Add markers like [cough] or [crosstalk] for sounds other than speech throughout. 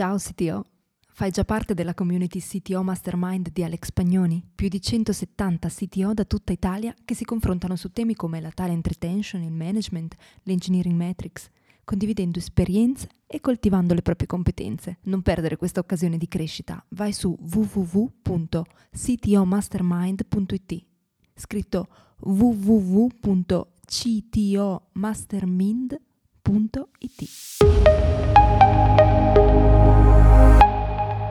Ciao CTO, fai già parte della community CTO Mastermind di Alex Pagnoni, più di 170 CTO da tutta Italia che si confrontano su temi come la talent retention, il management, l'engineering metrics, condividendo esperienze e coltivando le proprie competenze. Non perdere questa occasione di crescita. Vai su www.ctomastermind.it, scritto www.ctomastermind.it.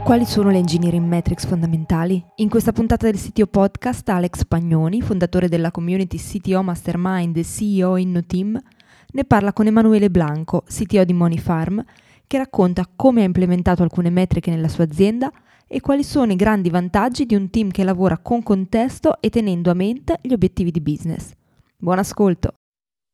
Quali sono le engineering metrics fondamentali? In questa puntata del CTO Podcast, Alex Pagnoni, fondatore della community CTO Mastermind e CEO InnoTeam, ne parla con Emanuele Blanco, CTO di Money Farm, che racconta come ha implementato alcune metriche nella sua azienda e quali sono i grandi vantaggi di un team che lavora con contesto e tenendo a mente gli obiettivi di business. Buon ascolto!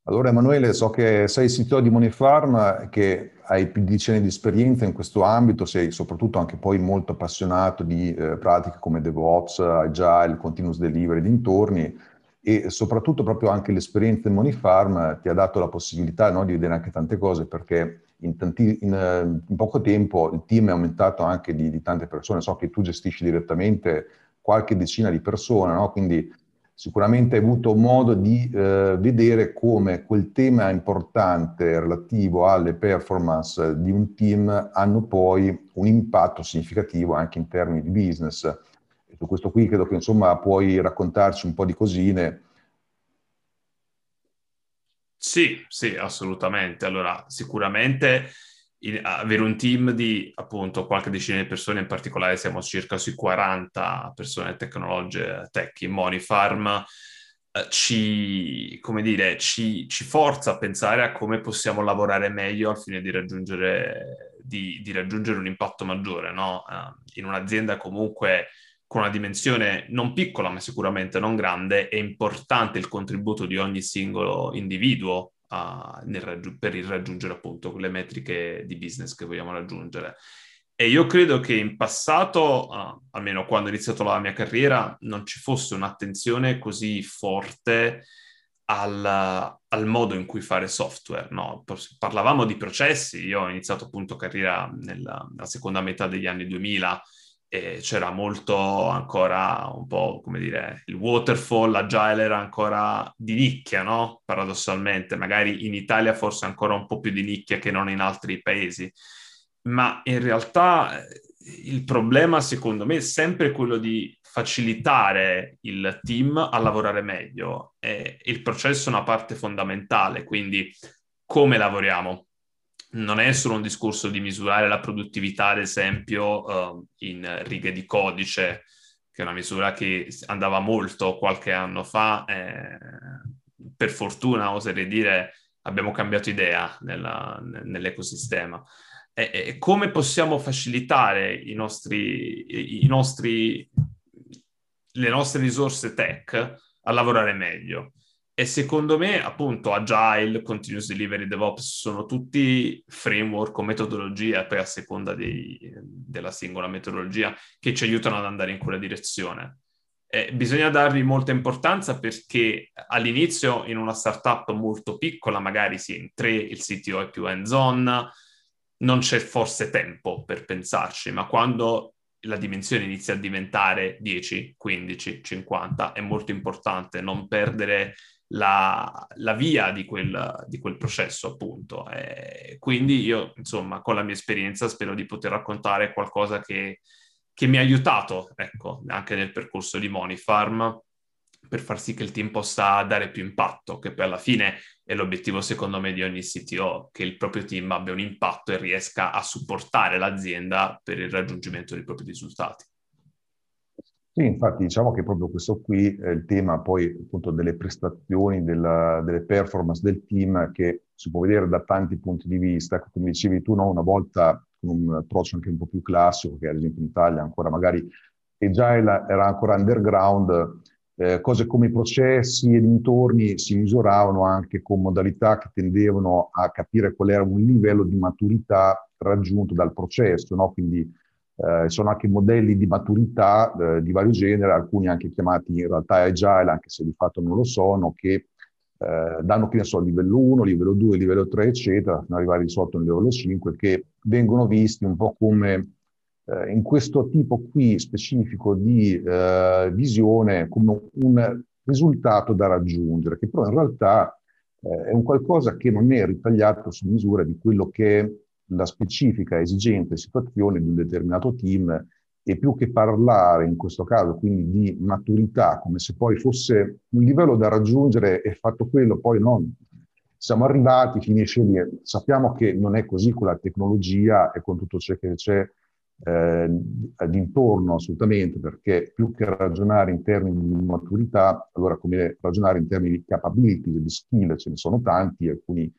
Allora Emanuele, so che sei CTO di Money Farm, che hai più di decenni di esperienza in questo ambito, sei soprattutto anche poi molto appassionato di eh, pratiche come DevOps, Agile, Continuous Delivery, dintorni e soprattutto proprio anche l'esperienza in Money Farm ti ha dato la possibilità no, di vedere anche tante cose perché in, tanti, in, eh, in, poco tempo il team è aumentato anche di, di, tante persone, so che tu gestisci direttamente qualche decina di persone, no? quindi sicuramente hai avuto modo di eh, vedere come quel tema importante relativo alle performance di un team hanno poi un impatto significativo anche in termini di business. E su questo qui credo che insomma puoi raccontarci un po' di cosine. Sì, sì, assolutamente. Allora, sicuramente in, avere un team di appunto qualche decina di persone, in particolare siamo circa sui 40 persone tecnologie tech in Monifarm, eh, ci, come dire, ci, ci, forza a pensare a come possiamo lavorare meglio al fine di raggiungere, di, di raggiungere un impatto maggiore, no? eh, in un'azienda comunque con una dimensione non piccola, ma sicuramente non grande, è importante il contributo di ogni singolo individuo raggi- per il raggiungere appunto quelle metriche di business che vogliamo raggiungere. E io credo che in passato, uh, almeno quando ho iniziato la mia carriera, non ci fosse un'attenzione così forte al, al modo in cui fare software. No? Parlavamo di processi, io ho iniziato appunto carriera nella, nella seconda metà degli anni 2000 e c'era molto ancora un po', come dire, il waterfall, l'agile era ancora di nicchia, no? Paradossalmente, magari in Italia forse ancora un po' più di nicchia che non in altri paesi, ma in realtà eh, il problema secondo me è sempre quello di facilitare il team a lavorare meglio e il processo è una parte fondamentale, quindi come lavoriamo? Non è solo un discorso di misurare la produttività, ad esempio, uh, in righe di codice, che è una misura che andava molto qualche anno fa. Eh, per fortuna, oserei dire, abbiamo cambiato idea nella, nell'ecosistema. E, e, come possiamo facilitare i nostri, i nostri, le nostre risorse tech a lavorare meglio? E secondo me, appunto, Agile, Continuous Delivery, DevOps sono tutti framework o metodologie, poi a seconda dei, della singola metodologia, che ci aiutano ad andare in quella direzione. E bisogna dargli molta importanza perché all'inizio, in una startup molto piccola, magari si è in tre, il CTO è più hands-on, non c'è forse tempo per pensarci, ma quando la dimensione inizia a diventare 10, 15, 50, è molto importante non perdere la, la via di quel, di quel, processo, appunto. E quindi io, insomma, con la mia esperienza spero di poter raccontare qualcosa che, che mi ha aiutato, ecco, anche nel percorso di Monifarm, per far sì che il team possa dare più impatto, che poi alla fine è l'obiettivo secondo me di ogni CTO, che il proprio team abbia un impatto e riesca a supportare l'azienda per il raggiungimento dei propri risultati. Sì, infatti diciamo che proprio questo qui è il tema poi appunto delle prestazioni, della, delle performance del team che si può vedere da tanti punti di vista. Come dicevi tu, no? una volta con un approccio anche un po' più classico, che ad esempio in Italia ancora magari Agile era ancora underground, eh, cose come i processi e dintorni si misuravano anche con modalità che tendevano a capire qual era un livello di maturità raggiunto dal processo, no? quindi eh, sono anche modelli di maturità eh, di vario genere, alcuni anche chiamati in realtà agile, anche se di fatto non lo sono, che eh, danno, che ne so, livello 1, livello 2, livello 3, eccetera, fino ad arrivare di sotto nel livello 5, che vengono visti un po' come eh, in questo tipo qui specifico di eh, visione come un risultato da raggiungere, che però in realtà eh, è un qualcosa che non è ritagliato su misura di quello che è la specifica esigenza e situazione di un determinato team e più che parlare in questo caso quindi di maturità, come se poi fosse un livello da raggiungere e fatto quello, poi non siamo arrivati, finisce lì. Sappiamo che non è così con la tecnologia e con tutto ciò che c'è eh, d'intorno assolutamente, perché più che ragionare in termini di maturità, allora come ragionare in termini di capability, di skill, ce ne sono tanti, alcuni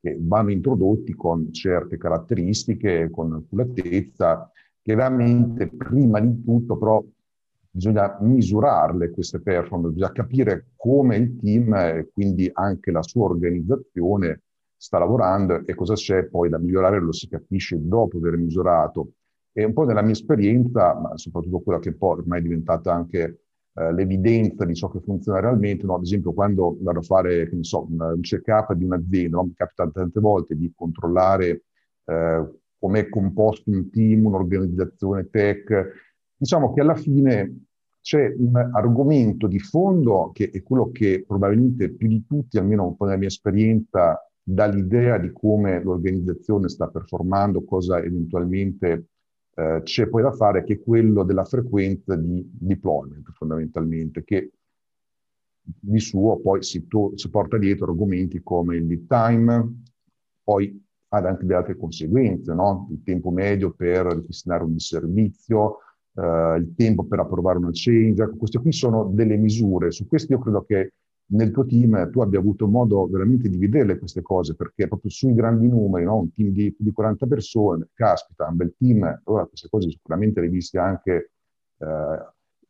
che vanno introdotti con certe caratteristiche, con oculatezza, che veramente prima di tutto però bisogna misurarle queste performance, bisogna capire come il team e quindi anche la sua organizzazione sta lavorando e cosa c'è poi da migliorare lo si capisce dopo aver misurato. E un po' nella mia esperienza, ma soprattutto quella che poi ormai è diventata anche eh, l'evidenza di ciò che funziona realmente, no? ad esempio quando vado a fare so, un check-up di un'azienda, no? mi capita tante volte di controllare eh, com'è composto un team, un'organizzazione tech, diciamo che alla fine c'è un argomento di fondo che è quello che probabilmente più di tutti, almeno un po' nella mia esperienza, dà l'idea di come l'organizzazione sta performando, cosa eventualmente eh, c'è poi da fare, che è quello della frequenza di deployment fondamentalmente, che di suo poi si, to- si porta dietro argomenti come il lead time, poi ha anche delle altre conseguenze, no? il tempo medio per ripristinare un servizio, eh, il tempo per approvare una change. Ecco, queste qui sono delle misure. Su queste io credo che nel tuo team tu abbia avuto modo veramente di vederle queste cose, perché proprio sui grandi numeri, no? un team di, di 40 persone, caspita, un bel team, allora queste cose sicuramente le viste anche eh,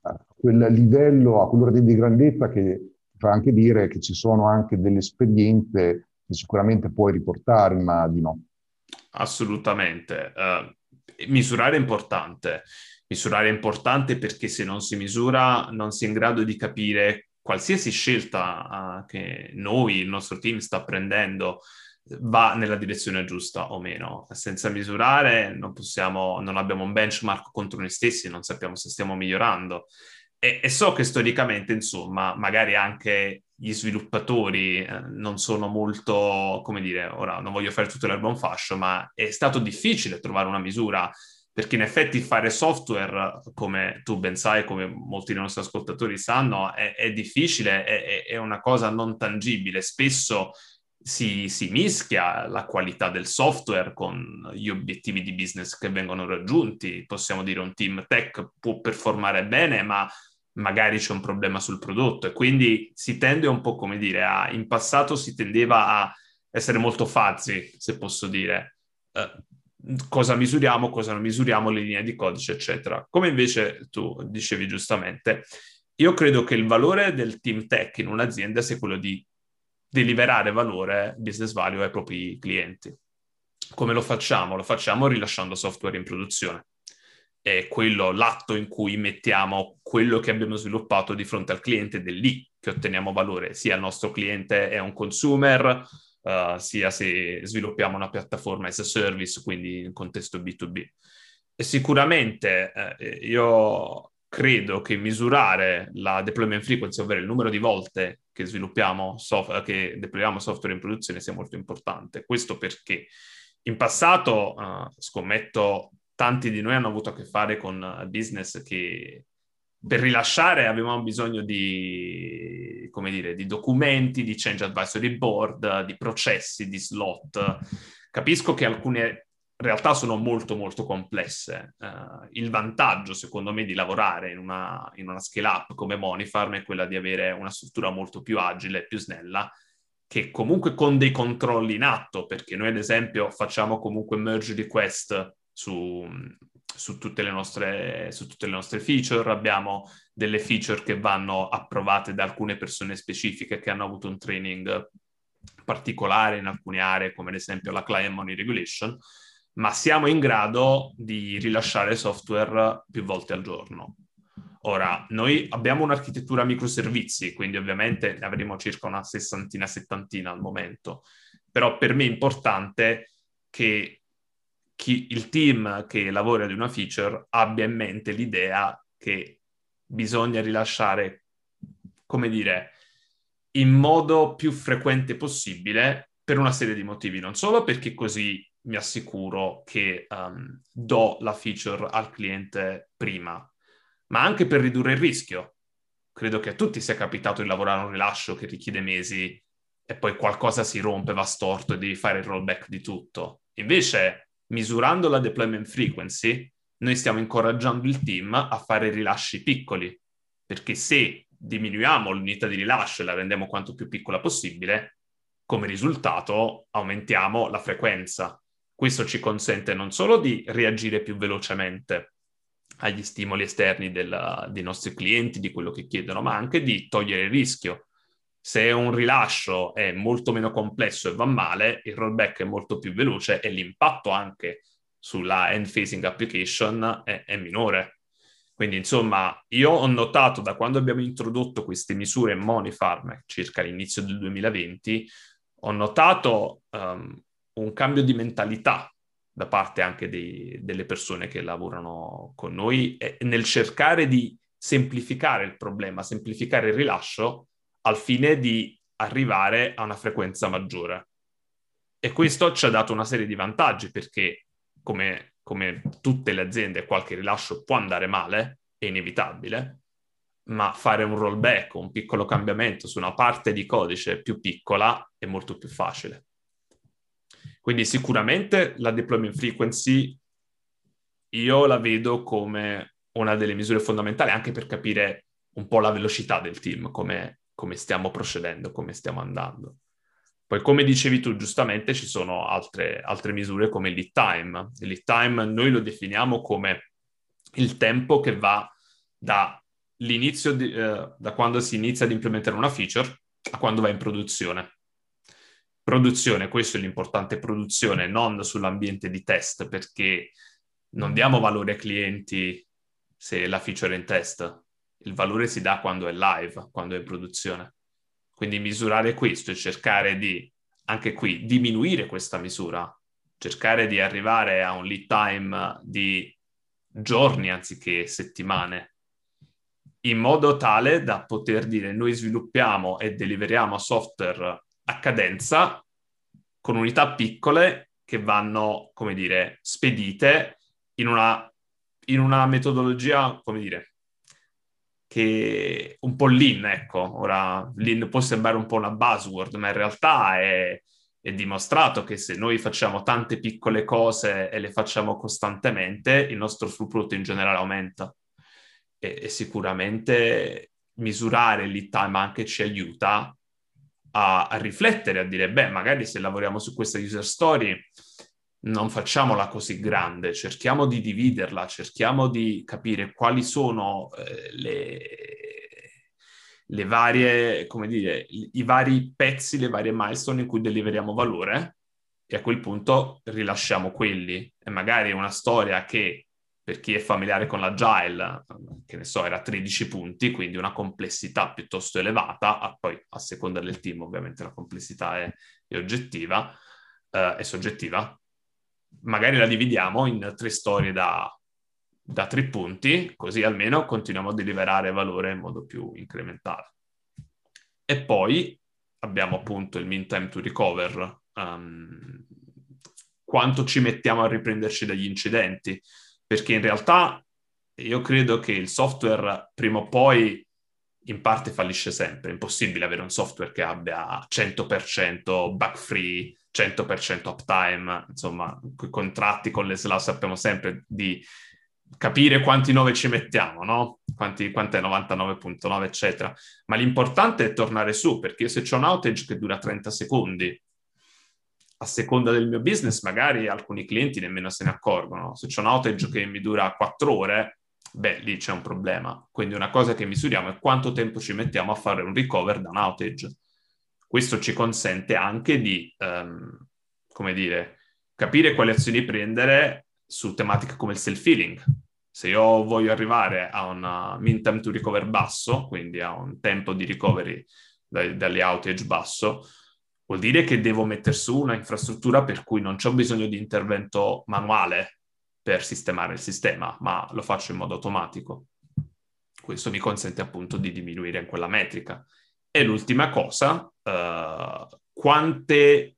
a quel livello, a quell'ordine di grandezza che fa anche dire che ci sono anche delle esperienze che sicuramente puoi riportare, immagino. Assolutamente. Uh, misurare è importante. Misurare è importante perché se non si misura non si è in grado di capire qualsiasi scelta uh, che noi, il nostro team sta prendendo va nella direzione giusta o meno. Senza misurare non possiamo, non abbiamo un benchmark contro noi stessi, non sappiamo se stiamo migliorando. E, e so che storicamente, insomma, magari anche gli sviluppatori eh, non sono molto, come dire, ora non voglio fare tutto l'erba un fascio, ma è stato difficile trovare una misura perché in effetti fare software, come tu ben sai, come molti dei nostri ascoltatori sanno, è, è difficile, è, è, una cosa non tangibile. Spesso si, si, mischia la qualità del software con gli obiettivi di business che vengono raggiunti. Possiamo dire un team tech può performare bene, ma magari c'è un problema sul prodotto e quindi si tende un po' come dire a, in passato si tendeva a essere molto fazzi, se posso dire. Uh, cosa misuriamo, cosa non misuriamo, le linee di codice, eccetera. Come invece tu dicevi giustamente, io credo che il valore del team tech in un'azienda sia quello di deliberare valore, business value ai propri clienti. Come lo facciamo? Lo facciamo rilasciando software in produzione è quello l'atto in cui mettiamo quello che abbiamo sviluppato di fronte al cliente ed è lì che otteniamo valore, sia il nostro cliente è un consumer, uh, sia se sviluppiamo una piattaforma as a service, quindi in contesto B2B. E sicuramente eh, io credo che misurare la deployment frequency, ovvero il numero di volte che sviluppiamo software, che deployiamo software in produzione sia molto importante. Questo perché in passato, uh, scommetto, tanti di noi hanno avuto a che fare con eh, business che per rilasciare avevamo bisogno di, come dire, di documenti, di change advisory board, di processi, di slot. Capisco che alcune realtà sono molto molto complesse. Uh, il vantaggio, secondo me, di lavorare in una, in una scale-up come Monifarm è quella di avere una struttura molto più agile, più snella, che comunque con dei controlli in atto, perché noi ad esempio facciamo comunque merge request su, su, tutte nostre, su, tutte le nostre, feature, abbiamo delle feature che vanno approvate da alcune persone specifiche che hanno avuto un training particolare in alcune aree, come ad esempio la Client Money Regulation, ma siamo in grado di rilasciare software più volte al giorno. Ora, noi abbiamo un'architettura microservizi, quindi ovviamente ne avremo circa una sessantina, settantina al momento, però per me è importante che chi, il team che lavora di una feature abbia in mente l'idea che bisogna rilasciare, come dire, in modo più frequente possibile per una serie di motivi, non solo perché così mi assicuro che um, do la feature al cliente prima, ma anche per ridurre il rischio. Credo che a tutti sia capitato di lavorare a un rilascio che richiede mesi e poi qualcosa si rompe, va storto e devi fare il rollback di tutto. Invece, misurando la deployment frequency, noi stiamo incoraggiando il team a fare rilasci piccoli, perché se diminuiamo l'unità di rilascio e la rendiamo quanto più piccola possibile, come risultato aumentiamo la frequenza. Questo ci consente non solo di reagire più velocemente agli stimoli esterni della, dei nostri clienti, di quello che chiedono, ma anche di togliere il rischio. Se un rilascio è molto meno complesso e va male, il rollback è molto più veloce e l'impatto anche sulla end-facing application è, è minore. Quindi, insomma, io ho notato da quando abbiamo introdotto queste misure in Monifarm, circa all'inizio del 2020, ho notato um, un cambio di mentalità da parte anche dei, delle persone che lavorano con noi nel cercare di semplificare il problema, semplificare il rilascio al fine di arrivare a una frequenza maggiore. E questo ci ha dato una serie di vantaggi perché, come, come tutte le aziende, qualche rilascio può andare male, è inevitabile, ma fare un rollback, un piccolo cambiamento su una parte di codice più piccola è molto più facile. Quindi sicuramente la deployment frequency io la vedo come una delle misure fondamentali anche per capire un po' la velocità del team, come, come stiamo procedendo, come stiamo andando. Poi, come dicevi tu giustamente, ci sono altre, altre misure come il lead time. Il lead time noi lo definiamo come il tempo che va dall'inizio, di, eh, da quando si inizia ad implementare una feature a quando va in produzione produzione, questo è l'importante produzione, non sull'ambiente di test, perché non diamo valore ai clienti se la feature è in test, il valore si dà quando è live, quando è in produzione. Quindi misurare questo e cercare di, anche qui, diminuire questa misura, cercare di arrivare a un lead time di giorni anziché settimane, in modo tale da poter dire noi sviluppiamo e deliveriamo software a cadenza con unità piccole che vanno, come dire, spedite in una, in una metodologia, come dire, che un po' lean, ecco. Ora, lean può sembrare un po' una buzzword, ma in realtà è, è dimostrato che se noi facciamo tante piccole cose e le facciamo costantemente, il nostro throughput in generale aumenta. E, e sicuramente misurare lead time anche ci aiuta a, a, riflettere, a dire, beh, magari se lavoriamo su questa user story non facciamola così grande, cerchiamo di dividerla, cerchiamo di capire quali sono eh, le, le varie, come dire, i vari pezzi, le varie milestone in cui deliveriamo valore e a quel punto rilasciamo quelli. E magari una storia che per chi è familiare con l'agile, che ne so, era 13 punti, quindi una complessità piuttosto elevata, poi a seconda del team ovviamente la complessità è, è oggettiva, eh, è soggettiva, magari la dividiamo in tre storie da, da tre punti, così almeno continuiamo a deliberare valore in modo più incrementale. E poi abbiamo appunto il mean time to recover, um, quanto ci mettiamo a riprenderci dagli incidenti, perché in realtà io credo che il software prima o poi in parte fallisce sempre. È impossibile avere un software che abbia 100% bug free, 100% uptime, insomma, con i contratti con le SLA sappiamo sempre di capire quanti 9 ci mettiamo, no? Quanti, quanto è 99.9, eccetera. Ma l'importante è tornare su, perché se c'è un outage che dura 30 secondi a seconda del mio business, magari alcuni clienti nemmeno se ne accorgono. Se c'è un outage che mi dura quattro ore, beh, lì c'è un problema. Quindi una cosa che misuriamo è quanto tempo ci mettiamo a fare un recover da un outage. Questo ci consente anche di, um, come dire, capire quali azioni prendere su tematiche come il self-healing. Se io voglio arrivare a un mean time to recover basso, quindi a un tempo di recovery dai, dalle outage basso, vuol dire che devo mettere su una infrastruttura per cui non c'è bisogno di intervento manuale per sistemare il sistema, ma lo faccio in modo automatico. Questo mi consente appunto di diminuire in quella metrica. E l'ultima cosa, uh, quante,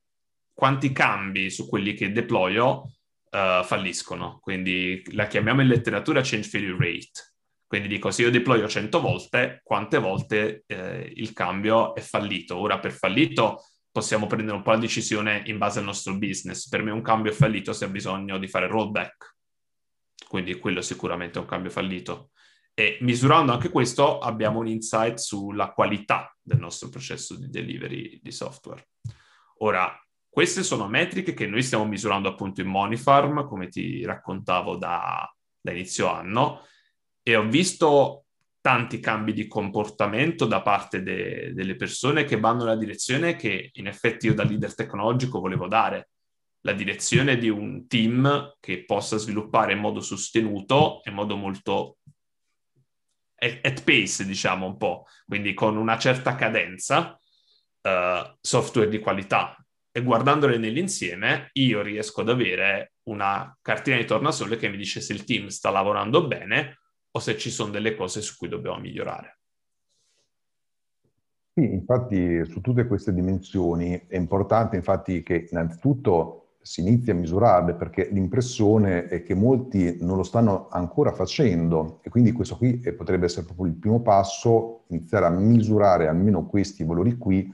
quanti cambi su quelli che deployo uh, falliscono. Quindi la chiamiamo in letteratura change failure rate. Quindi dico, se io deployo 100 volte, quante volte eh, il cambio è fallito? Ora per fallito possiamo prendere un po' la decisione in base al nostro business. Per me un cambio è fallito se ha bisogno di fare rollback. Quindi quello sicuramente è un cambio fallito. E misurando anche questo abbiamo un insight sulla qualità del nostro processo di delivery di software. Ora, queste sono metriche che noi stiamo misurando appunto in Monifarm, come ti raccontavo da, da inizio anno, e ho visto tanti cambi di comportamento da parte de- delle persone che vanno nella direzione che in effetti io da leader tecnologico volevo dare, la direzione di un team che possa sviluppare in modo sostenuto, in modo molto at pace, diciamo un po', quindi con una certa cadenza, uh, software di qualità, e guardandole nell'insieme io riesco ad avere una cartina di tornasole che mi dice se il team sta lavorando bene o se ci sono delle cose su cui dobbiamo migliorare. Sì, infatti su tutte queste dimensioni è importante infatti che innanzitutto si inizi a misurarle perché l'impressione è che molti non lo stanno ancora facendo e quindi questo qui potrebbe essere proprio il primo passo, iniziare a misurare almeno questi valori qui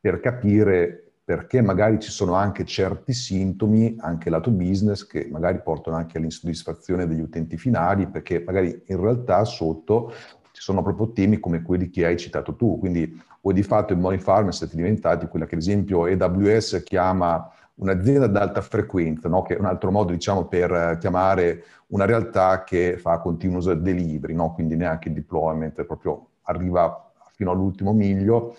per capire perché magari ci sono anche certi sintomi, anche lato business, che magari portano anche all'insoddisfazione degli utenti finali, perché magari in realtà sotto ci sono proprio temi come quelli che hai citato tu. Quindi voi di fatto in Money Farm siete diventati quella che ad esempio AWS chiama un'azienda ad alta frequenza, no? che è un altro modo diciamo, per chiamare una realtà che fa continuous delivery, no? quindi neanche il deployment, proprio arriva fino all'ultimo miglio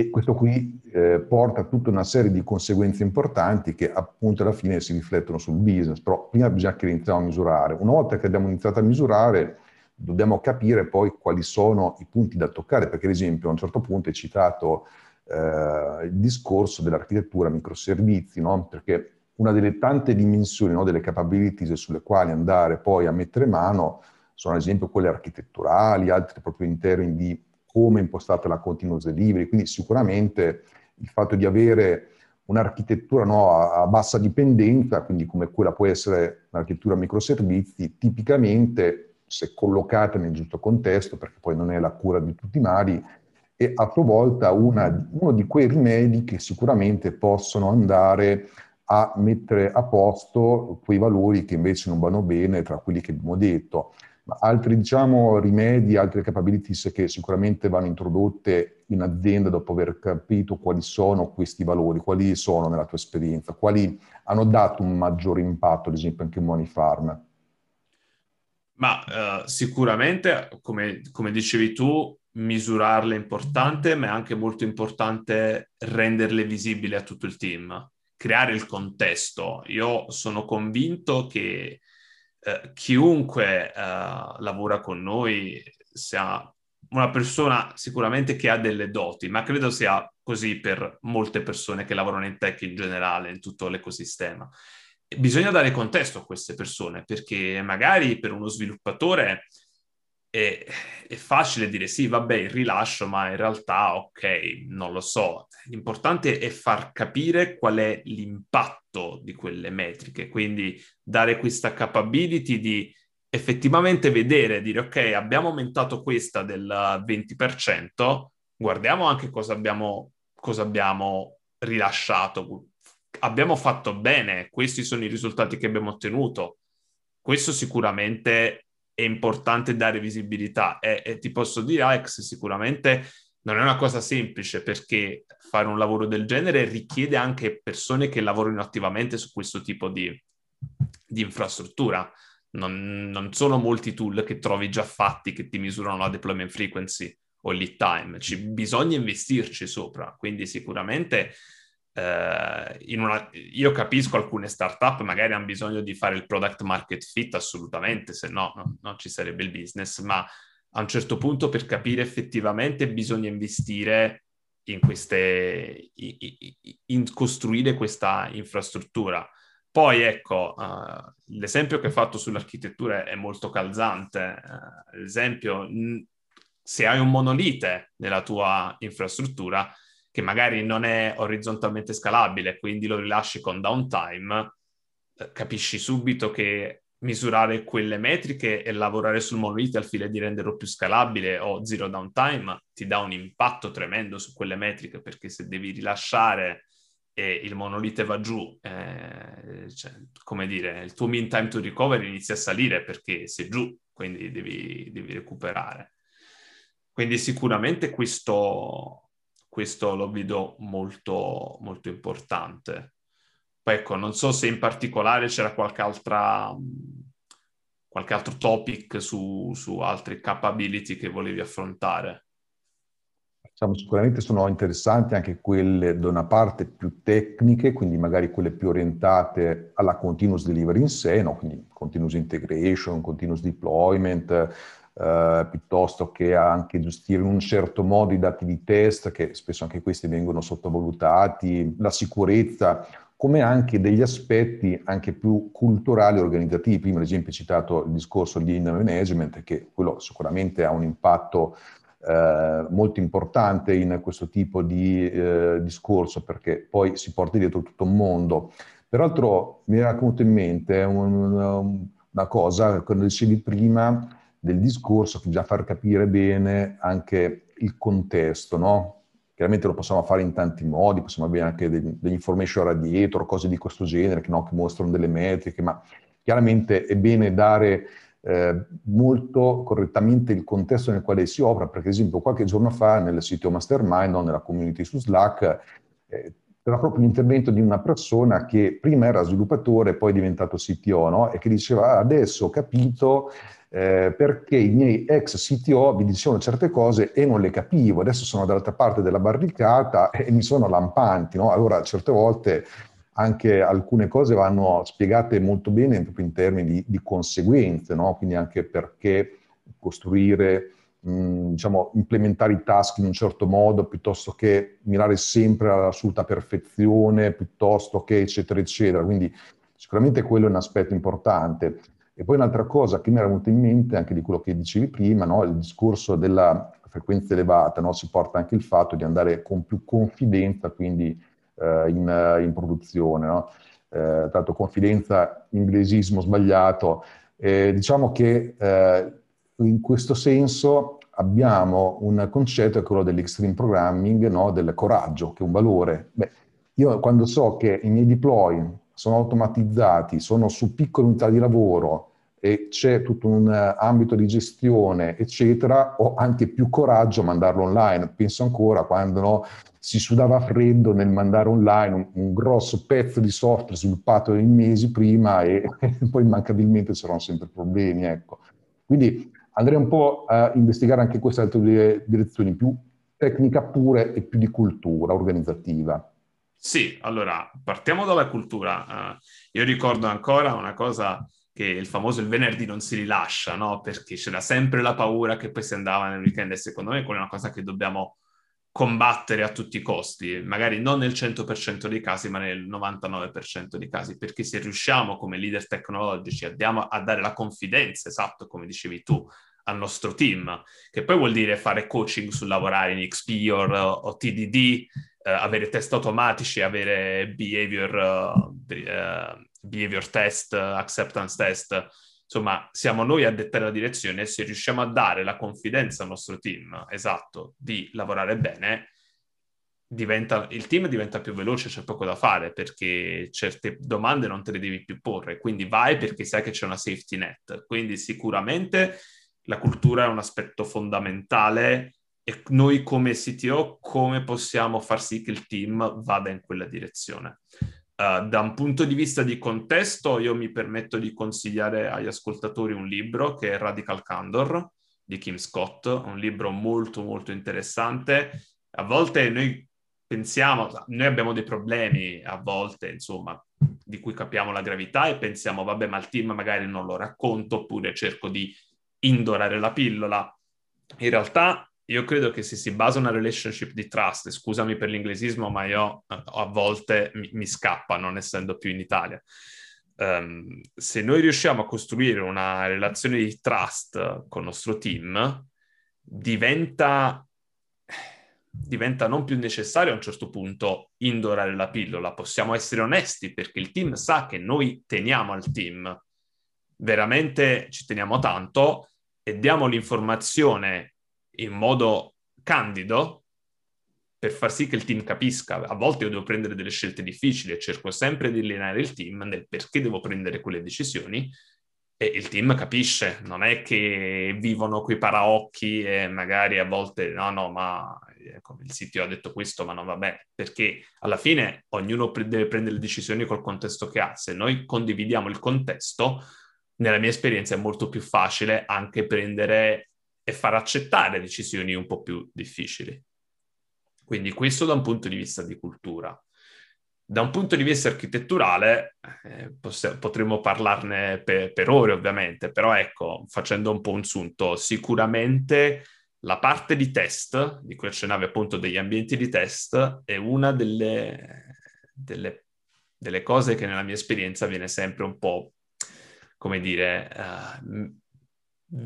e questo qui eh, porta a tutta una serie di conseguenze importanti che appunto alla fine si riflettono sul business, però prima bisogna che iniziamo a misurare. Una volta che abbiamo iniziato a misurare, dobbiamo capire poi quali sono i punti da toccare, perché ad esempio a un certo punto hai citato eh, il discorso dell'architettura microservizi, no? perché una delle tante dimensioni, no, delle capabilities sulle quali andare poi a mettere mano sono ad esempio quelle architetturali, altre proprio in termini di come è impostata la continuous delivery, quindi sicuramente il fatto di avere un'architettura no, a, a, bassa dipendenza, quindi come quella può essere un'architettura microservizi, tipicamente se collocata nel giusto contesto, perché poi non è la cura di tutti i mali, è a sua volta una, uno di quei rimedi che sicuramente possono andare a mettere a posto quei valori che invece non vanno bene tra quelli che abbiamo detto altri diciamo, rimedi, altre capabilities che sicuramente vanno introdotte in azienda dopo aver capito quali sono questi valori, quali sono nella tua esperienza, quali hanno dato un maggiore impatto, ad esempio anche in Money Farm? Ma uh, sicuramente, come, come dicevi tu, misurarle è importante, ma è anche molto importante renderle visibili a tutto il team, creare il contesto. Io sono convinto che eh, chiunque eh, lavora con noi sia una persona sicuramente che ha delle doti, ma credo sia così per molte persone che lavorano in tech in generale, in tutto l'ecosistema. Bisogna dare contesto a queste persone perché magari per uno sviluppatore è, è, facile dire sì, vabbè, il rilascio, ma in realtà, ok, non lo so. L'importante è far capire qual è l'impatto di quelle metriche, quindi dare questa capability di effettivamente vedere, dire ok, abbiamo aumentato questa del 20%, guardiamo anche cosa abbiamo, cosa abbiamo rilasciato, abbiamo fatto bene, questi sono i risultati che abbiamo ottenuto. Questo sicuramente è importante dare visibilità. E, e ti posso dire, Alex, sicuramente non è una cosa semplice perché fare un lavoro del genere richiede anche persone che lavorino attivamente su questo tipo di, di infrastruttura. Non, non, sono molti tool che trovi già fatti che ti misurano la deployment frequency o lead time, Ci, bisogna investirci sopra, quindi sicuramente una, io capisco alcune startup magari hanno bisogno di fare il product market fit assolutamente, se no, no non ci sarebbe il business, ma a un certo punto per capire effettivamente bisogna investire in, queste, in, costruire questa infrastruttura. Poi ecco, uh, l'esempio che hai fatto sull'architettura è molto calzante. Uh, l'esempio, se hai un monolite nella tua infrastruttura, che magari non è orizzontalmente scalabile, quindi lo rilasci con downtime, eh, capisci subito che misurare quelle metriche e lavorare sul monolite al fine di renderlo più scalabile o zero downtime ti dà un impatto tremendo su quelle metriche perché se devi rilasciare e il monolite va giù, eh, cioè, come dire, il tuo mean time to recovery inizia a salire perché sei giù, quindi devi, devi recuperare. Quindi sicuramente questo, questo lo vedo molto, molto importante. Poi ecco, non so se in particolare c'era qualche altra qualche altro topic su, su altre capability che volevi affrontare. Diciamo, sicuramente sono interessanti anche quelle da una parte più tecniche, quindi magari quelle più orientate alla continuous delivery in sé, no? quindi continuous integration, continuous deployment, eh, piuttosto che anche gestire in un certo modo i dati di test, che spesso anche questi vengono sottovalutati, la sicurezza, come anche degli aspetti anche più culturali e organizzativi. Prima, ad esempio, hai citato il discorso di in management, che quello sicuramente ha un impatto eh, molto importante in questo tipo di eh, discorso, perché poi si porta dietro tutto un mondo. Peraltro mi era venuto in mente un, una cosa, quando dicevi prima, del discorso che bisogna far capire bene anche il contesto, no? Chiaramente lo possiamo fare in tanti modi, possiamo avere anche degli, information radiator, cose di questo genere no, che, mostrano delle metriche, ma chiaramente è bene dare eh, molto correttamente il contesto nel quale si opera, perché ad esempio qualche giorno fa nel sito Mastermind, no, nella community su Slack, eh, era proprio l'intervento di una persona che prima era sviluppatore e poi è diventato CTO, no? e che diceva ah, adesso ho capito eh, perché i miei ex CTO mi dicevano certe cose e non le capivo, adesso sono dall'altra parte della barricata e mi sono lampanti, no? Allora certe volte anche alcune cose vanno spiegate molto bene proprio in termini di, di conseguenze, no? Quindi anche perché costruire mh, diciamo, implementare i task in un certo modo piuttosto che mirare sempre all'assoluta perfezione, piuttosto che eccetera, eccetera. Quindi sicuramente quello è un aspetto importante. E poi un'altra cosa che mi era venuta in mente, anche di quello che dicevi prima, no? il discorso della frequenza elevata, no? si porta anche il fatto di andare con più confidenza, quindi eh, in, in, produzione. No? Eh, tanto confidenza, inglesismo sbagliato. Eh, diciamo che eh, in questo senso abbiamo un concetto, è quello dell'extreme programming, no? del coraggio, che è un valore. Beh, io quando so che i miei deploy sono automatizzati, sono su piccole unità di lavoro, e c'è tutto un uh, ambito di gestione, eccetera, ho anche più coraggio a mandarlo online. Penso ancora quando no, si sudava freddo nel mandare online un, un, grosso pezzo di software sviluppato in mesi prima e, e [laughs] poi immancabilmente c'erano sempre problemi. Ecco. Quindi andrei un po' a investigare anche queste altre direzioni, più tecnica pure e più di cultura organizzativa. Sì, allora partiamo dalla cultura. Uh, io ricordo ancora una cosa che il famoso il venerdì non si rilascia, no? Perché c'era sempre la paura che poi si andava nel weekend e secondo me quella è una cosa che dobbiamo combattere a tutti i costi, magari non nel 100% dei casi, ma nel 99% dei casi, perché se riusciamo come leader tecnologici a, dare la confidenza, esatto, come dicevi tu, al nostro team, che poi vuol dire fare coaching sul lavorare in XP o, o TDD, eh, avere test automatici, avere behavior, uh, behavior test, acceptance test, insomma, siamo noi a dettare la direzione se riusciamo a dare la confidenza al nostro team, esatto, di lavorare bene, diventa, il team diventa più veloce, c'è poco da fare perché certe domande non te le devi più porre, quindi vai perché sai che c'è una safety net. Quindi sicuramente la cultura è un aspetto fondamentale e noi come CTO come possiamo far sì che il team vada in quella direzione. Uh, da un punto di vista di contesto, io mi permetto di consigliare agli ascoltatori un libro che è Radical Candor di Kim Scott, un libro molto molto interessante. A volte noi pensiamo, noi abbiamo dei problemi a volte, insomma, di cui capiamo la gravità e pensiamo, vabbè, ma il team magari non lo racconto oppure cerco di indorare la pillola. In realtà io credo che se si basa una relationship di trust, scusami per l'inglesismo, ma io eh, a volte mi, mi scappa non essendo più in Italia. Um, se noi riusciamo a costruire una relazione di trust con il nostro team, diventa, diventa non più necessario a un certo punto indorare la pillola. Possiamo essere onesti perché il team sa che noi teniamo al team, veramente ci teniamo tanto e diamo l'informazione in modo candido per far sì che il team capisca. A volte io devo prendere delle scelte difficili e cerco sempre di allenare il team nel perché devo prendere quelle decisioni e il team capisce, non è che vivono quei paraocchi e magari a volte no, no, ma ecco, il CTO ha detto questo, ma non va bene, perché alla fine ognuno deve prendere le decisioni col contesto che ha. Se noi condividiamo il contesto, nella mia esperienza è molto più facile anche prendere e far accettare decisioni un po' più difficili. Quindi questo da un punto di vista di cultura. Da un punto di vista architetturale eh, poss- potremmo parlarne per, per ore ovviamente, però ecco, facendo un po' un sunto, sicuramente la parte di test, di cui accennavi appunto degli ambienti di test, è una delle, delle, delle cose che nella mia esperienza viene sempre un po', come dire, uh,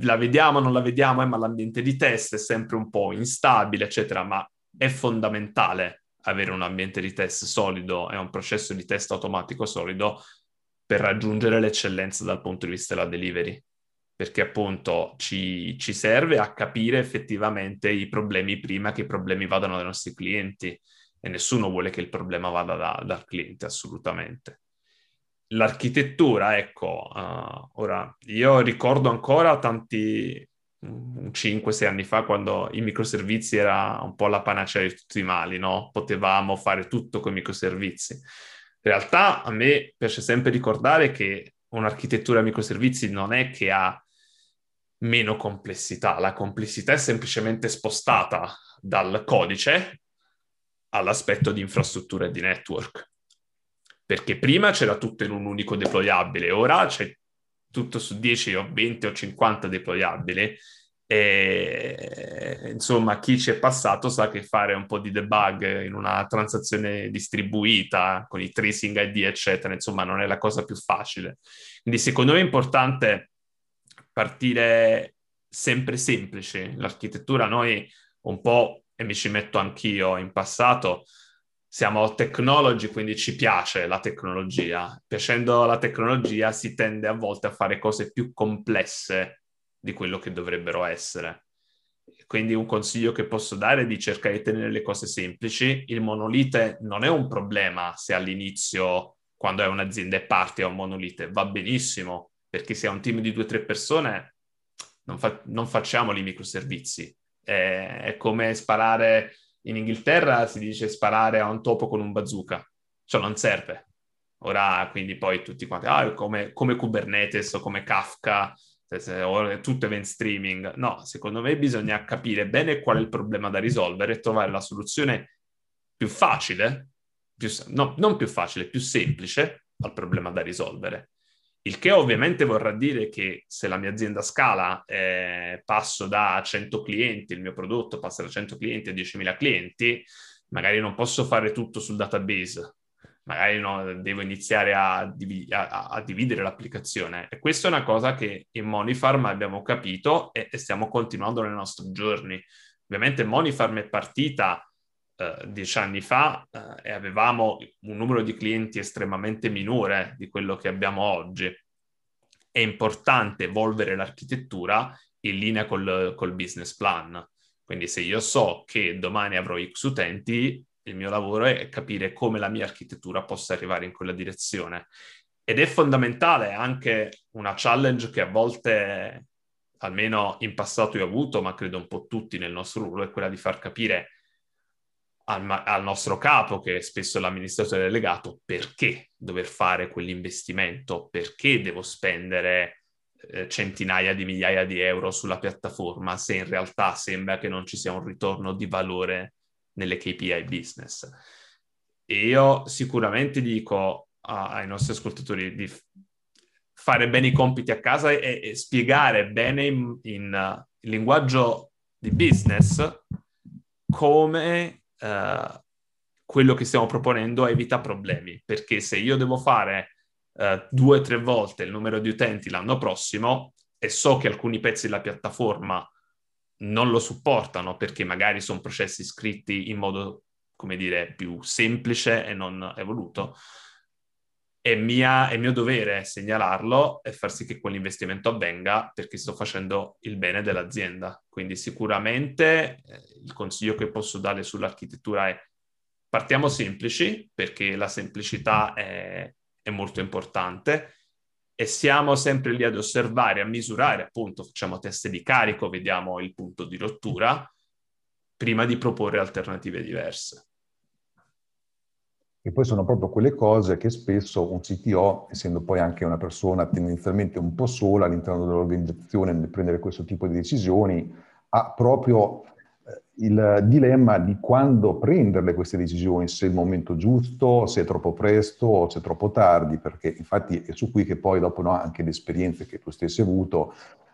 la vediamo, non la vediamo, eh, ma l'ambiente di test è sempre un po' instabile, eccetera, ma è fondamentale avere un ambiente di test solido e un processo di test automatico solido per raggiungere l'eccellenza dal punto di vista della delivery, perché appunto ci, ci serve a capire effettivamente i problemi prima che i problemi vadano dai nostri clienti e nessuno vuole che il problema vada da, dal cliente, assolutamente l'architettura, ecco, uh, ora io ricordo ancora tanti, 5-6 anni fa, quando i microservizi era un po' la panacea di tutti i mali, no? Potevamo fare tutto con i microservizi. In realtà a me piace sempre ricordare che un'architettura a microservizi non è che ha meno complessità, la complessità è semplicemente spostata dal codice all'aspetto di infrastruttura e di network perché prima c'era tutto in un unico deployabile, ora c'è tutto su 10 o 20 o 50 deployabili e insomma chi ci è passato sa che fare un po' di debug in una transazione distribuita con i tracing ID eccetera insomma non è la cosa più facile. Quindi secondo me è importante partire sempre semplice. L'architettura noi un po' e mi ci metto anch'io in passato siamo technology, quindi ci piace la tecnologia. Piacendo la tecnologia si tende a volte a fare cose più complesse di quello che dovrebbero essere. Quindi un consiglio che posso dare è di cercare di tenere le cose semplici. Il monolite non è un problema se all'inizio, quando è un'azienda e parte a un monolite, va benissimo, perché se è un team di due o tre persone non, fa- non facciamo i microservizi. È, è come sparare in Inghilterra si dice sparare a un topo con un bazooka, cioè non serve. Ora quindi poi tutti quanti, ah, come, come Kubernetes o come Kafka, tutto event streaming. No, secondo me bisogna capire bene qual è il problema da risolvere e trovare la soluzione più facile, più, no, non più facile, più semplice al problema da risolvere. Il che ovviamente vorrà dire che se la mia azienda scala, eh, passo da 100 clienti, il mio prodotto passa da 100 clienti a 10.000 clienti, magari non posso fare tutto sul database, magari no, devo iniziare a, div- a, a, dividere l'applicazione. E questa è una cosa che in Monifarm abbiamo capito e, e stiamo continuando nei nostri giorni. Ovviamente Monifarm è partita eh, dieci anni fa uh, e avevamo un numero di clienti estremamente minore di quello che abbiamo oggi. È importante evolvere l'architettura in linea col, col business plan. Quindi se io so che domani avrò X utenti, il mio lavoro è capire come la mia architettura possa arrivare in quella direzione. Ed è fondamentale anche una challenge che a volte, almeno in passato, io ho avuto, ma credo un po' tutti nel nostro ruolo, è quella di far capire al, al, nostro capo, che è spesso l'amministratore delegato, perché dover fare quell'investimento, perché devo spendere eh, centinaia di migliaia di euro sulla piattaforma se in realtà sembra che non ci sia un ritorno di valore nelle KPI business. E io sicuramente dico ai nostri ascoltatori di fare bene i compiti a casa e, e spiegare bene in, in uh, linguaggio di business come uh, quello che stiamo proponendo evita problemi, perché se io devo fare uh, due o tre volte il numero di utenti l'anno prossimo e so che alcuni pezzi della piattaforma non lo supportano perché magari sono processi scritti in modo, come dire, più semplice e non evoluto, è, mia, è mio dovere segnalarlo e far sì che quell'investimento avvenga perché sto facendo il bene dell'azienda. Quindi sicuramente eh, il consiglio che posso dare sull'architettura è partiamo semplici perché la semplicità è, è molto importante e siamo sempre lì ad osservare, a misurare, appunto, facciamo test di carico, vediamo il punto di rottura, prima di proporre alternative diverse. E poi sono proprio quelle cose che spesso un CTO, essendo poi anche una persona tendenzialmente un po' sola all'interno dell'organizzazione nel prendere questo tipo di decisioni, ha proprio il dilemma di quando prenderle queste decisioni, se è il momento giusto, se è troppo presto o se è troppo tardi, perché infatti è su qui che poi dopo no, anche le esperienze che tu stessi hai avuto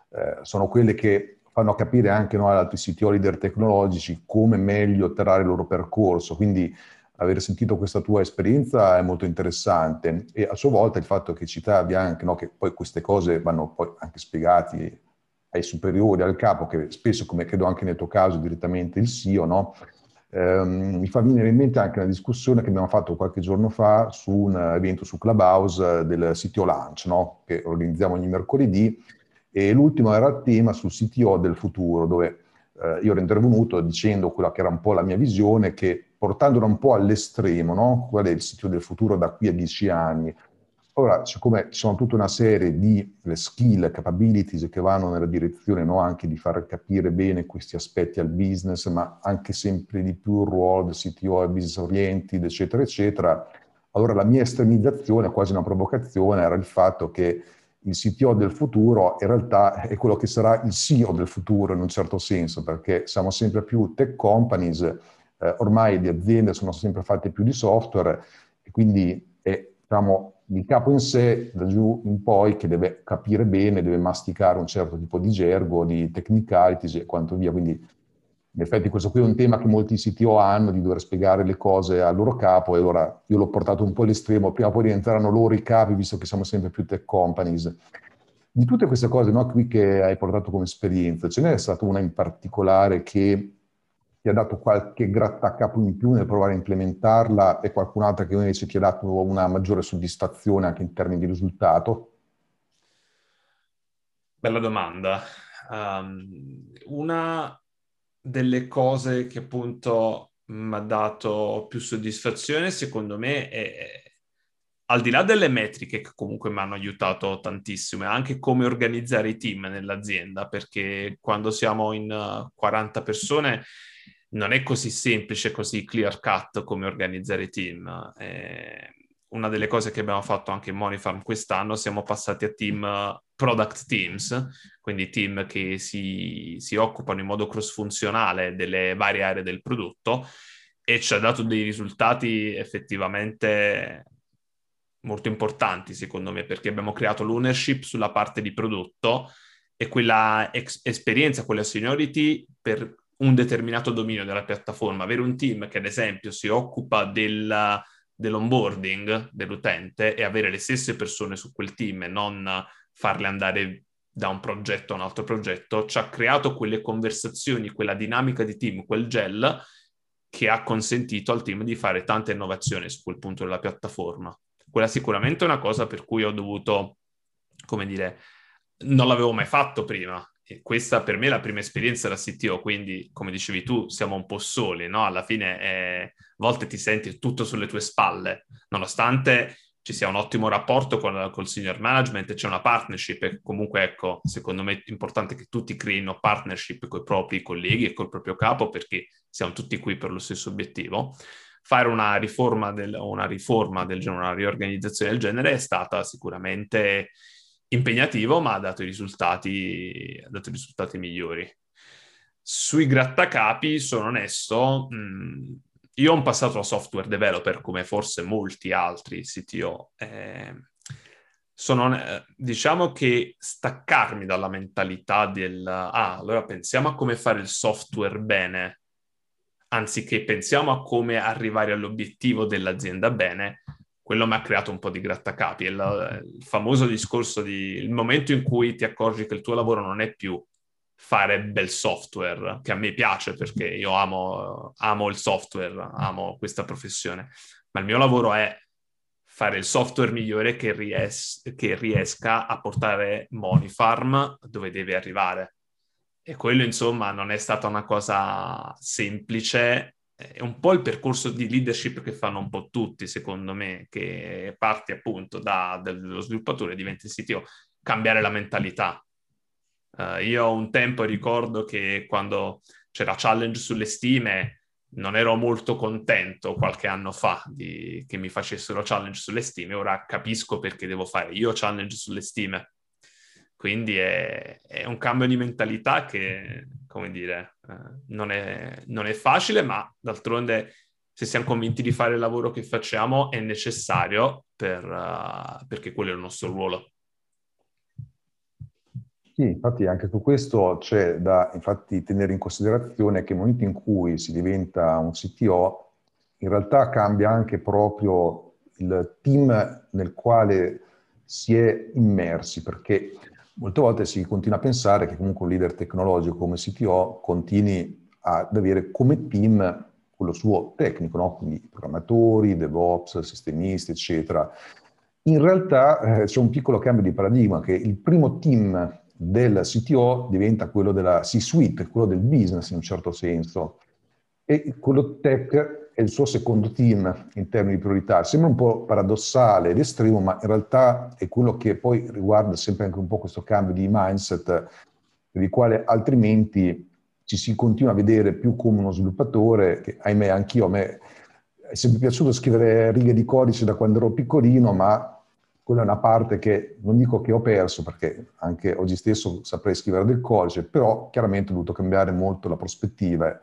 eh, sono quelle che fanno capire anche no, agli altri CTO leader tecnologici come meglio atterrare il loro percorso, quindi aver sentito questa tua esperienza è molto interessante e a sua volta il fatto che citavi anche no, che poi queste cose vanno poi anche spiegate ai superiori, al capo, che spesso, come credo anche nel tuo caso, direttamente il CEO, no? ehm, mi fa venire in mente anche una discussione che abbiamo fatto qualche giorno fa su un evento su Clubhouse del CTO Lunch, no? che organizziamo ogni mercoledì, e l'ultimo era il tema sul CTO del futuro, dove eh, io ero intervenuto dicendo quella che era un po' la mia visione, che portandola un po' all'estremo, no? qual è il CTO del futuro da qui a dieci anni, Ora, siccome ci sono tutta una serie di skill, capabilities che vanno nella direzione no, anche di far capire bene questi aspetti al business, ma anche sempre di più il ruolo del CTO e business oriented, eccetera, eccetera, allora la mia estremizzazione, quasi una provocazione, era il fatto che il CTO del futuro in realtà è quello che sarà il CEO del futuro in un certo senso, perché siamo sempre più tech companies, eh, ormai le aziende sono sempre fatte più di software e quindi è, diciamo, il capo in sé, da giù in poi, che deve capire bene, deve masticare un certo tipo di gergo, di technicalities e quanto via. Quindi, in effetti, questo qui è un tema che molti CTO hanno, di dover spiegare le cose al loro capo, e allora io l'ho portato un po' all'estremo, prima o poi diventeranno loro i capi, visto che siamo sempre più tech companies. Di tutte queste cose no, qui che hai portato come esperienza, ce n'è stata una in particolare che ti ha dato qualche grattacapo in più nel provare a implementarla e qualcun'altra che invece ti ha dato una maggiore soddisfazione anche in termini di risultato? Bella domanda. Um, una delle cose che appunto mi ha dato più soddisfazione, secondo me, è, al di là delle metriche che comunque mi hanno aiutato tantissimo, è anche come organizzare i team nell'azienda, perché quando siamo in 40 uh, persone non è così semplice, così clear cut come organizzare i team. Eh, una delle cose che abbiamo fatto anche in Monifarm quest'anno, siamo passati a team product teams, quindi team che si, si occupano in modo cross-funzionale delle varie aree del prodotto e ci ha dato dei risultati effettivamente molto importanti, secondo me, perché abbiamo creato l'ownership sulla parte di prodotto e quella ex- esperienza, quella seniority per un determinato dominio della piattaforma, avere un team che ad esempio si occupa della, dell'onboarding dell'utente e avere le stesse persone su quel team e non farle andare da un progetto a un altro progetto, ci ha creato quelle conversazioni, quella dinamica di team, quel gel che ha consentito al team di fare tante innovazioni su quel punto della piattaforma. Quella sicuramente è una cosa per cui ho dovuto, come dire, non l'avevo mai fatto prima, questa per me è la prima esperienza da CTO, quindi come dicevi tu siamo un po' soli, no? Alla fine eh, a volte ti senti tutto sulle tue spalle, nonostante ci sia un ottimo rapporto con, col senior management e c'è una partnership e comunque ecco, secondo me è importante che tutti creino partnership con i propri colleghi e col proprio capo perché siamo tutti qui per lo stesso obiettivo. Fare una riforma del, una riforma del genere, una riorganizzazione del genere è stata sicuramente impegnativo, ma ha dato i risultati, ha dato i risultati migliori. Sui grattacapi, sono onesto, mh, mm, io ho un passato da software developer come forse molti altri CTO. Eh, sono, eh, diciamo che staccarmi dalla mentalità del ah, allora pensiamo a come fare il software bene, anziché pensiamo a come arrivare all'obiettivo dell'azienda bene, quello mi ha creato un po' di grattacapi. Il, il famoso discorso di il momento in cui ti accorgi che il tuo lavoro non è più fare bel software, che a me piace perché io amo, amo il software, amo questa professione, ma il mio lavoro è fare il software migliore che, ries- che riesca a portare Monifarm dove deve arrivare. E quello, insomma, non è stata una cosa semplice, è un po' il percorso di leadership che fanno un po' tutti, secondo me, che parti appunto da, dallo sviluppatore, diventi CTO, cambiare la mentalità, Uh, io un tempo ricordo che quando c'era challenge sulle stime non ero molto contento qualche anno fa di, che mi facessero challenge sulle stime, ora capisco perché devo fare io challenge sulle stime. Quindi è, è un cambio di mentalità che, come dire, non, è, non, è, facile, ma d'altronde se siamo convinti di fare il lavoro che facciamo è necessario per, uh, perché quello è il nostro ruolo. Sì, infatti anche su questo c'è da tenere in considerazione che nel momento in cui si diventa un CTO, in realtà cambia anche proprio il team nel quale si è immersi, perché molte volte si continua a pensare che comunque un leader tecnologico come CTO continui ad avere come team quello suo tecnico, no? quindi programmatori, DevOps, sistemisti, eccetera. In realtà eh, c'è un piccolo cambio di paradigma che il primo team del CTO diventa quello della C-suite, quello del business in un certo senso, e quello tech è il suo secondo team in termini di priorità. Sembra un po' paradossale ed estremo, ma in realtà è quello che poi riguarda sempre anche un po' questo cambio di mindset, per il quale altrimenti ci si continua a vedere più come uno sviluppatore, che ahimè anch'io, a me è sempre piaciuto scrivere righe di codice da quando ero piccolino, ma quella è una parte che non dico che ho perso perché anche oggi stesso saprei scrivere del codice, però chiaramente ho dovuto cambiare molto la prospettiva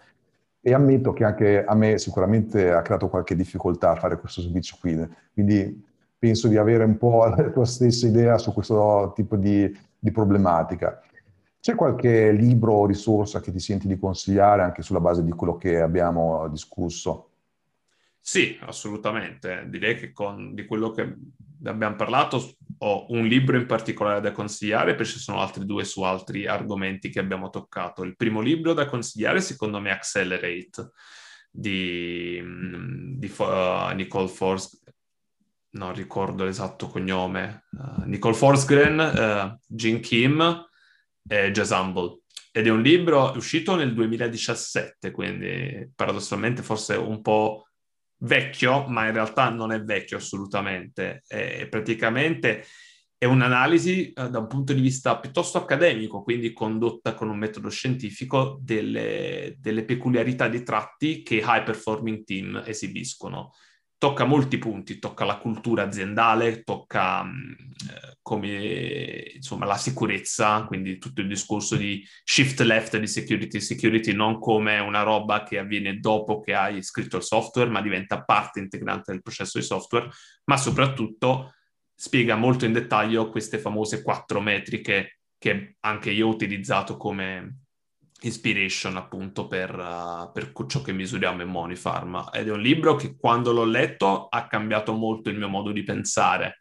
e ammetto che anche a me sicuramente ha creato qualche difficoltà fare questo switch qui, quindi penso di avere un po' la tua stessa idea su questo tipo di, di problematica. C'è qualche libro o risorsa che ti senti di consigliare anche sulla base di quello che abbiamo discusso? Sì, assolutamente. Direi che con, di quello che abbiamo parlato ho un libro in particolare da consigliare, poi ci sono altri due su altri argomenti che abbiamo toccato. Il primo libro da consigliare secondo me è Accelerate di, di uh, Nicole Force, non ricordo l'esatto cognome, uh, Nicole Forsgren, uh, Jin Kim e Jazz Humble. Ed è un libro uscito nel 2017, quindi paradossalmente forse un po' vecchio, ma in realtà non è vecchio assolutamente. È praticamente è un'analisi eh, da un punto di vista piuttosto accademico, quindi condotta con un metodo scientifico, delle, delle peculiarità di tratti che high performing team esibiscono tocca molti punti, tocca la cultura aziendale, tocca mm, eh, come insomma la sicurezza, quindi tutto il discorso di shift left di security security non come una roba che avviene dopo che hai scritto il software, ma diventa parte integrante del processo di software, ma soprattutto spiega molto in dettaglio queste famose quattro metriche che anche io ho utilizzato come Inspiration appunto per, uh, per, ciò che misuriamo in Monifarm. Ed è un libro che quando l'ho letto ha cambiato molto il mio modo di pensare,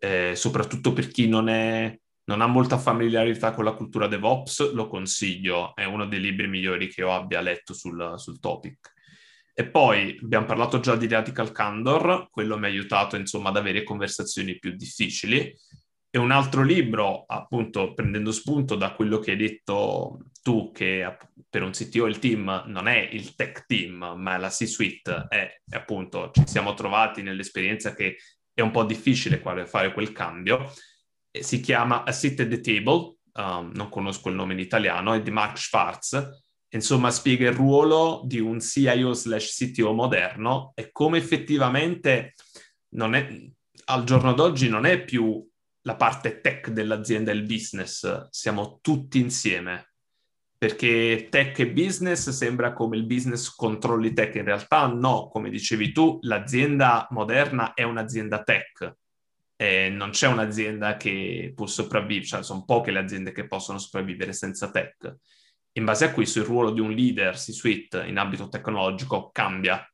eh, soprattutto per chi non, è, non, ha molta familiarità con la cultura DevOps, lo consiglio, è uno dei libri migliori che io abbia letto sul, sul topic. E poi abbiamo parlato già di Radical Candor, quello mi ha aiutato insomma ad avere conversazioni più difficili e un altro libro, appunto, prendendo spunto da quello che hai detto tu, che per un CTO il team non è il tech team, ma è la C-suite, è appunto ci siamo trovati nell'esperienza che è un po' difficile fare quel cambio. Si chiama A Sit at the Table, um, non conosco il nome in italiano, è di Mark Schwartz. Insomma, spiega il ruolo di un CIO slash CTO moderno e come effettivamente è, al giorno d'oggi non è più la parte tech dell'azienda e il business, siamo tutti insieme. perché tech e business sembra come il business controlli tech, in realtà no, come dicevi tu, l'azienda moderna è un'azienda tech, e non c'è un'azienda che può sopravvivere, cioè sono poche le aziende che possono sopravvivere senza tech. In base a questo il ruolo di un leader C-suite in ambito tecnologico cambia.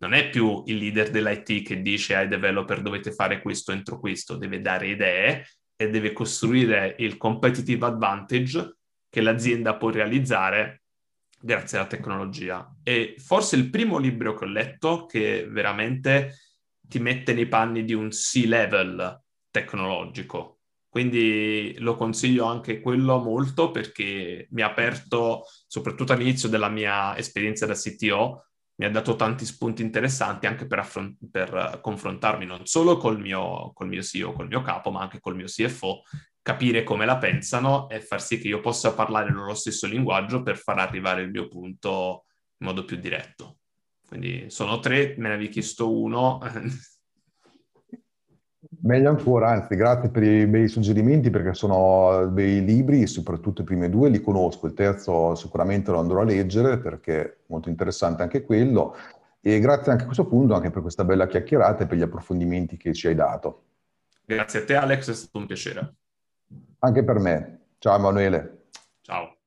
Non è più il leader dell'IT che dice ai developer dovete fare questo entro questo, deve dare idee e deve costruire il competitive advantage che l'azienda può realizzare grazie alla tecnologia. E forse il primo libro che ho letto che veramente ti mette nei panni di un C-level tecnologico. Quindi lo consiglio anche quello molto perché mi ha aperto, soprattutto all'inizio della mia esperienza da CTO, mi ha dato tanti spunti interessanti anche per, affront- per confrontarmi non solo col mio, col mio CEO, col mio capo, ma anche col mio CFO, capire come la pensano e far sì che io possa parlare loro stesso linguaggio per far arrivare il mio punto in modo più diretto. Quindi sono tre, me ne avevi chiesto uno. [laughs] Meglio ancora, anzi, grazie per i bei suggerimenti perché sono bei libri, soprattutto i primi due li conosco, il terzo sicuramente lo andrò a leggere perché è molto interessante anche quello. E grazie anche a questo punto anche per questa bella chiacchierata e per gli approfondimenti che ci hai dato. Grazie a te Alex, è stato un piacere. Anche per me. Ciao Emanuele. Ciao.